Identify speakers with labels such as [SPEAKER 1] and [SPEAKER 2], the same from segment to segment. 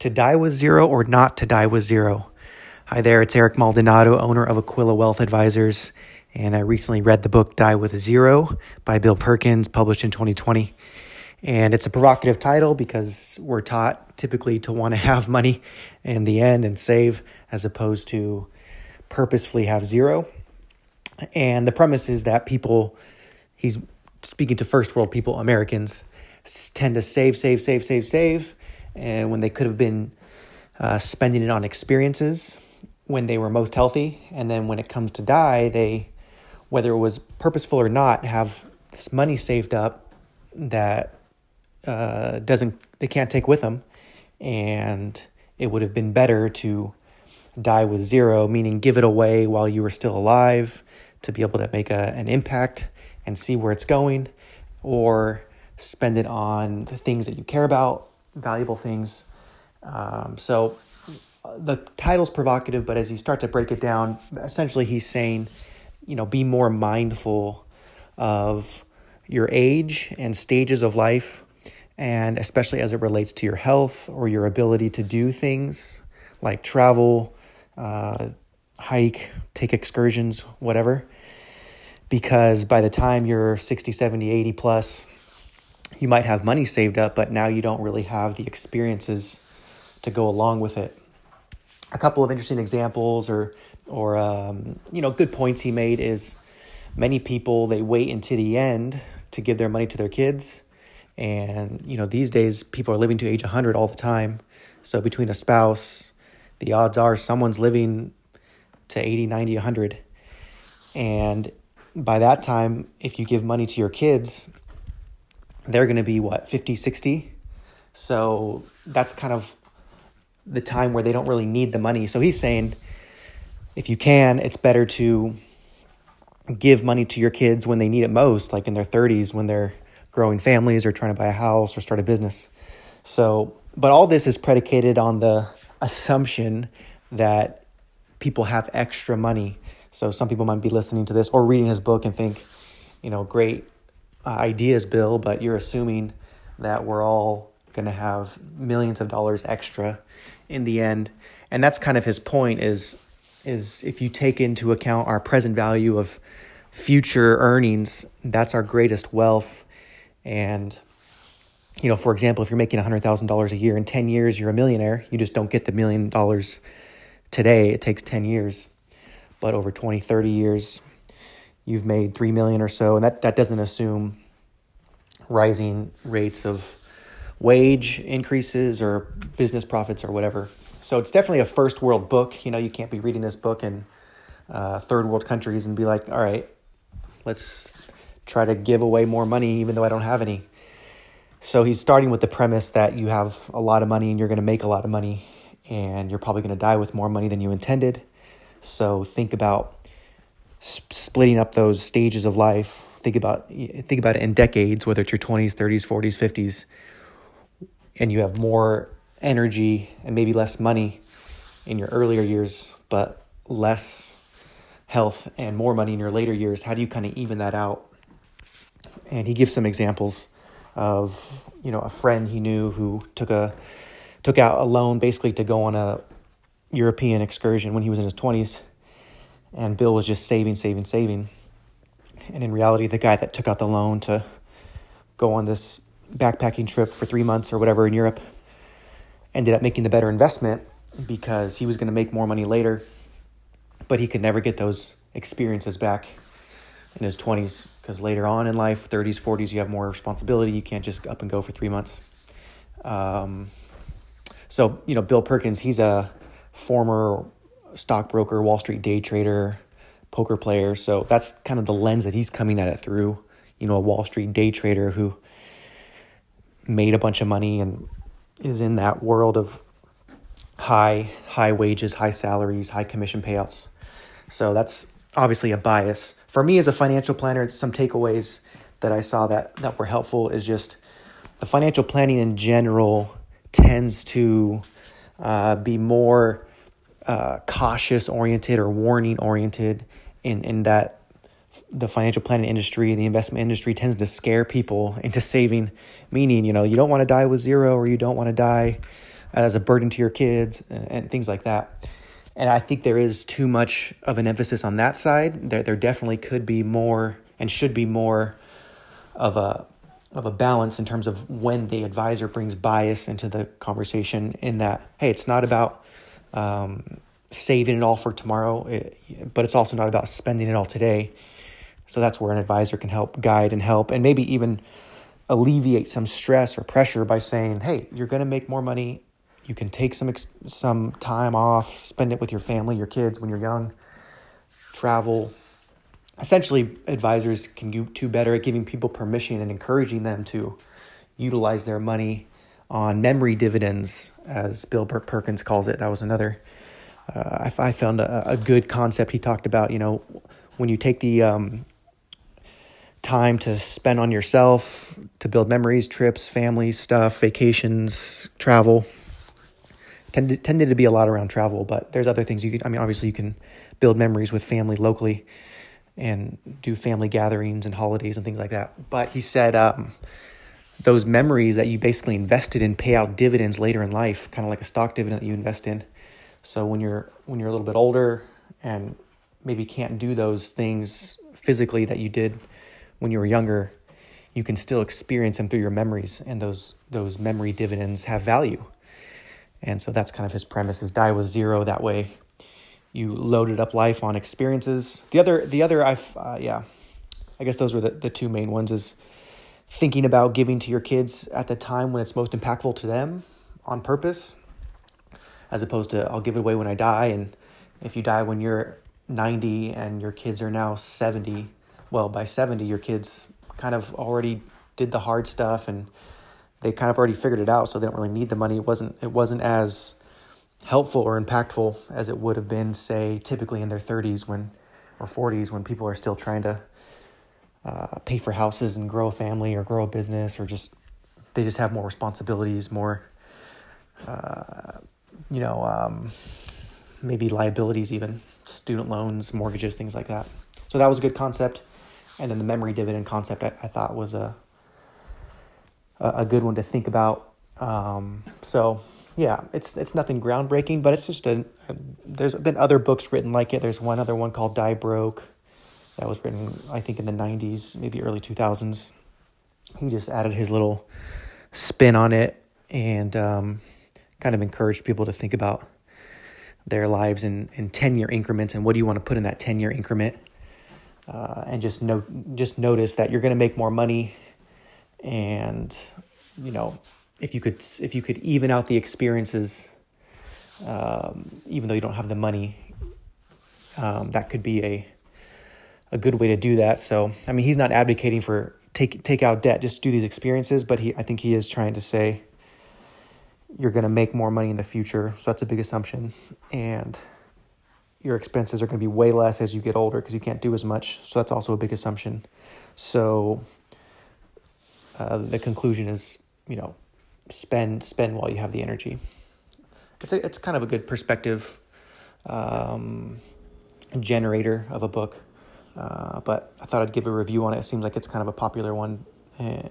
[SPEAKER 1] To die with zero or not to die with zero? Hi there, it's Eric Maldonado, owner of Aquila Wealth Advisors, and I recently read the book Die with Zero by Bill Perkins, published in 2020. And it's a provocative title because we're taught typically to want to have money in the end and save as opposed to purposefully have zero. And the premise is that people, he's speaking to first world people, Americans, tend to save, save, save, save, save and when they could have been uh, spending it on experiences when they were most healthy. And then when it comes to die, they, whether it was purposeful or not, have this money saved up that uh, doesn't they can't take with them, and it would have been better to die with zero, meaning give it away while you were still alive to be able to make a, an impact and see where it's going, or spend it on the things that you care about valuable things. Um, so the title's provocative, but as you start to break it down, essentially he's saying, you know, be more mindful of your age and stages of life, and especially as it relates to your health or your ability to do things like travel, uh, hike, take excursions, whatever. Because by the time you're 60, 70, 80 plus, you might have money saved up, but now you don't really have the experiences to go along with it. A couple of interesting examples or or um, you know good points he made is many people they wait until the end to give their money to their kids. And you know these days people are living to age 100 all the time. So between a spouse the odds are someone's living to 80 90 100 and by that time if you give money to your kids they're going to be what 50 60 so that's kind of the time where they don't really need the money. So he's saying if you can it's better to give money to your kids when they need it most like in their 30s when they're growing families or trying to buy a house or start a business. So but all this is predicated on the assumption that people have extra money. So some people might be listening to this or reading his book and think you know great uh, ideas bill, but you're assuming that we're all going to have millions of dollars extra in the end. And that's kind of his point is is if you take into account our present value of future earnings, that's our greatest wealth. And you know, for example, if you're making $100,000 a year in 10 years, you're a millionaire. You just don't get the million dollars today. It takes 10 years. But over 20, 30 years, you've made 3 million or so and that, that doesn't assume rising rates of wage increases or business profits or whatever. So it's definitely a first world book. You know you can't be reading this book in uh, third world countries and be like all right let's try to give away more money even though i don't have any. So he's starting with the premise that you have a lot of money and you're going to make a lot of money and you're probably going to die with more money than you intended. So think about splitting up those stages of life. Think about think about it in decades, whether it's your twenties, thirties, forties, fifties, and you have more energy and maybe less money in your earlier years, but less health and more money in your later years. How do you kind of even that out? And he gives some examples of you know a friend he knew who took a took out a loan basically to go on a European excursion when he was in his twenties and Bill was just saving, saving, saving. And in reality, the guy that took out the loan to go on this backpacking trip for three months or whatever in Europe ended up making the better investment because he was going to make more money later, but he could never get those experiences back in his 20s because later on in life, 30s, 40s, you have more responsibility. You can't just up and go for three months. Um, so, you know, Bill Perkins, he's a former stockbroker, Wall Street day trader, poker player. So that's kind of the lens that he's coming at it through. You know, a Wall Street day trader who made a bunch of money and is in that world of high high wages, high salaries, high commission payouts. So that's obviously a bias. For me as a financial planner, some takeaways that I saw that that were helpful is just the financial planning in general tends to uh, be more uh, cautious oriented or warning oriented in, in that the financial planning industry, the investment industry tends to scare people into saving, meaning, you know, you don't want to die with zero or you don't want to die as a burden to your kids and, and things like that. And I think there is too much of an emphasis on that side. There, there definitely could be more and should be more of a of a balance in terms of when the advisor brings bias into the conversation. In that, hey, it's not about um, saving it all for tomorrow, it, but it's also not about spending it all today. So that's where an advisor can help guide and help, and maybe even alleviate some stress or pressure by saying, "Hey, you're going to make more money. You can take some some time off, spend it with your family, your kids when you're young, travel." Essentially, advisors can do better at giving people permission and encouraging them to utilize their money on memory dividends, as Bill Perkins calls it. That was another. Uh, I, I, found a, a, good concept he talked about. You know, when you take the um, time to spend on yourself, to build memories, trips, family stuff, vacations, travel. Tended tended to be a lot around travel, but there's other things you could. I mean, obviously, you can build memories with family locally, and do family gatherings and holidays and things like that. But he said um, those memories that you basically invested in pay out dividends later in life, kind of like a stock dividend that you invest in. So when you're when you're a little bit older and maybe can't do those things physically that you did when you were younger, you can still experience them through your memories, and those those memory dividends have value. And so that's kind of his premise: is die with zero. That way, you loaded up life on experiences. The other, the other, I've uh, yeah, I guess those were the, the two main ones: is thinking about giving to your kids at the time when it's most impactful to them on purpose, as opposed to I'll give it away when I die. And if you die when you're 90 and your kids are now 70 well, by 70, your kids kind of already did the hard stuff and they kind of already figured it out, so they don't really need the money. It wasn't it wasn't as helpful or impactful as it would have been, say, typically in their 30s when or 40s when people are still trying to uh, pay for houses and grow a family or grow a business or just they just have more responsibilities, more uh, you know, um, maybe liabilities, even student loans, mortgages, things like that. So that was a good concept and then the memory dividend concept I, I thought was a a good one to think about. Um, so yeah, it's it's nothing groundbreaking, but it's just a, a, There's been other books written like it. There's one other one called Die Broke, that was written I think in the '90s, maybe early 2000s. He just added his little spin on it and um, kind of encouraged people to think about their lives in in 10 year increments and what do you want to put in that 10 year increment uh, and just note just notice that you're going to make more money and you know if you could if you could even out the experiences um, even though you don't have the money um, that could be a a good way to do that so i mean he's not advocating for take take out debt just do these experiences but he i think he is trying to say you're going to make more money in the future so that's a big assumption and your expenses are going to be way less as you get older because you can't do as much. So that's also a big assumption. So uh, the conclusion is, you know, spend spend while you have the energy. It's a, it's kind of a good perspective um, generator of a book. Uh, but I thought I'd give a review on it. It seems like it's kind of a popular one eh,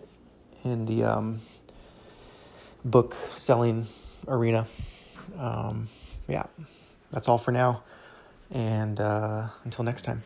[SPEAKER 1] in the um, book selling arena. Um, yeah, that's all for now. And uh, until next time.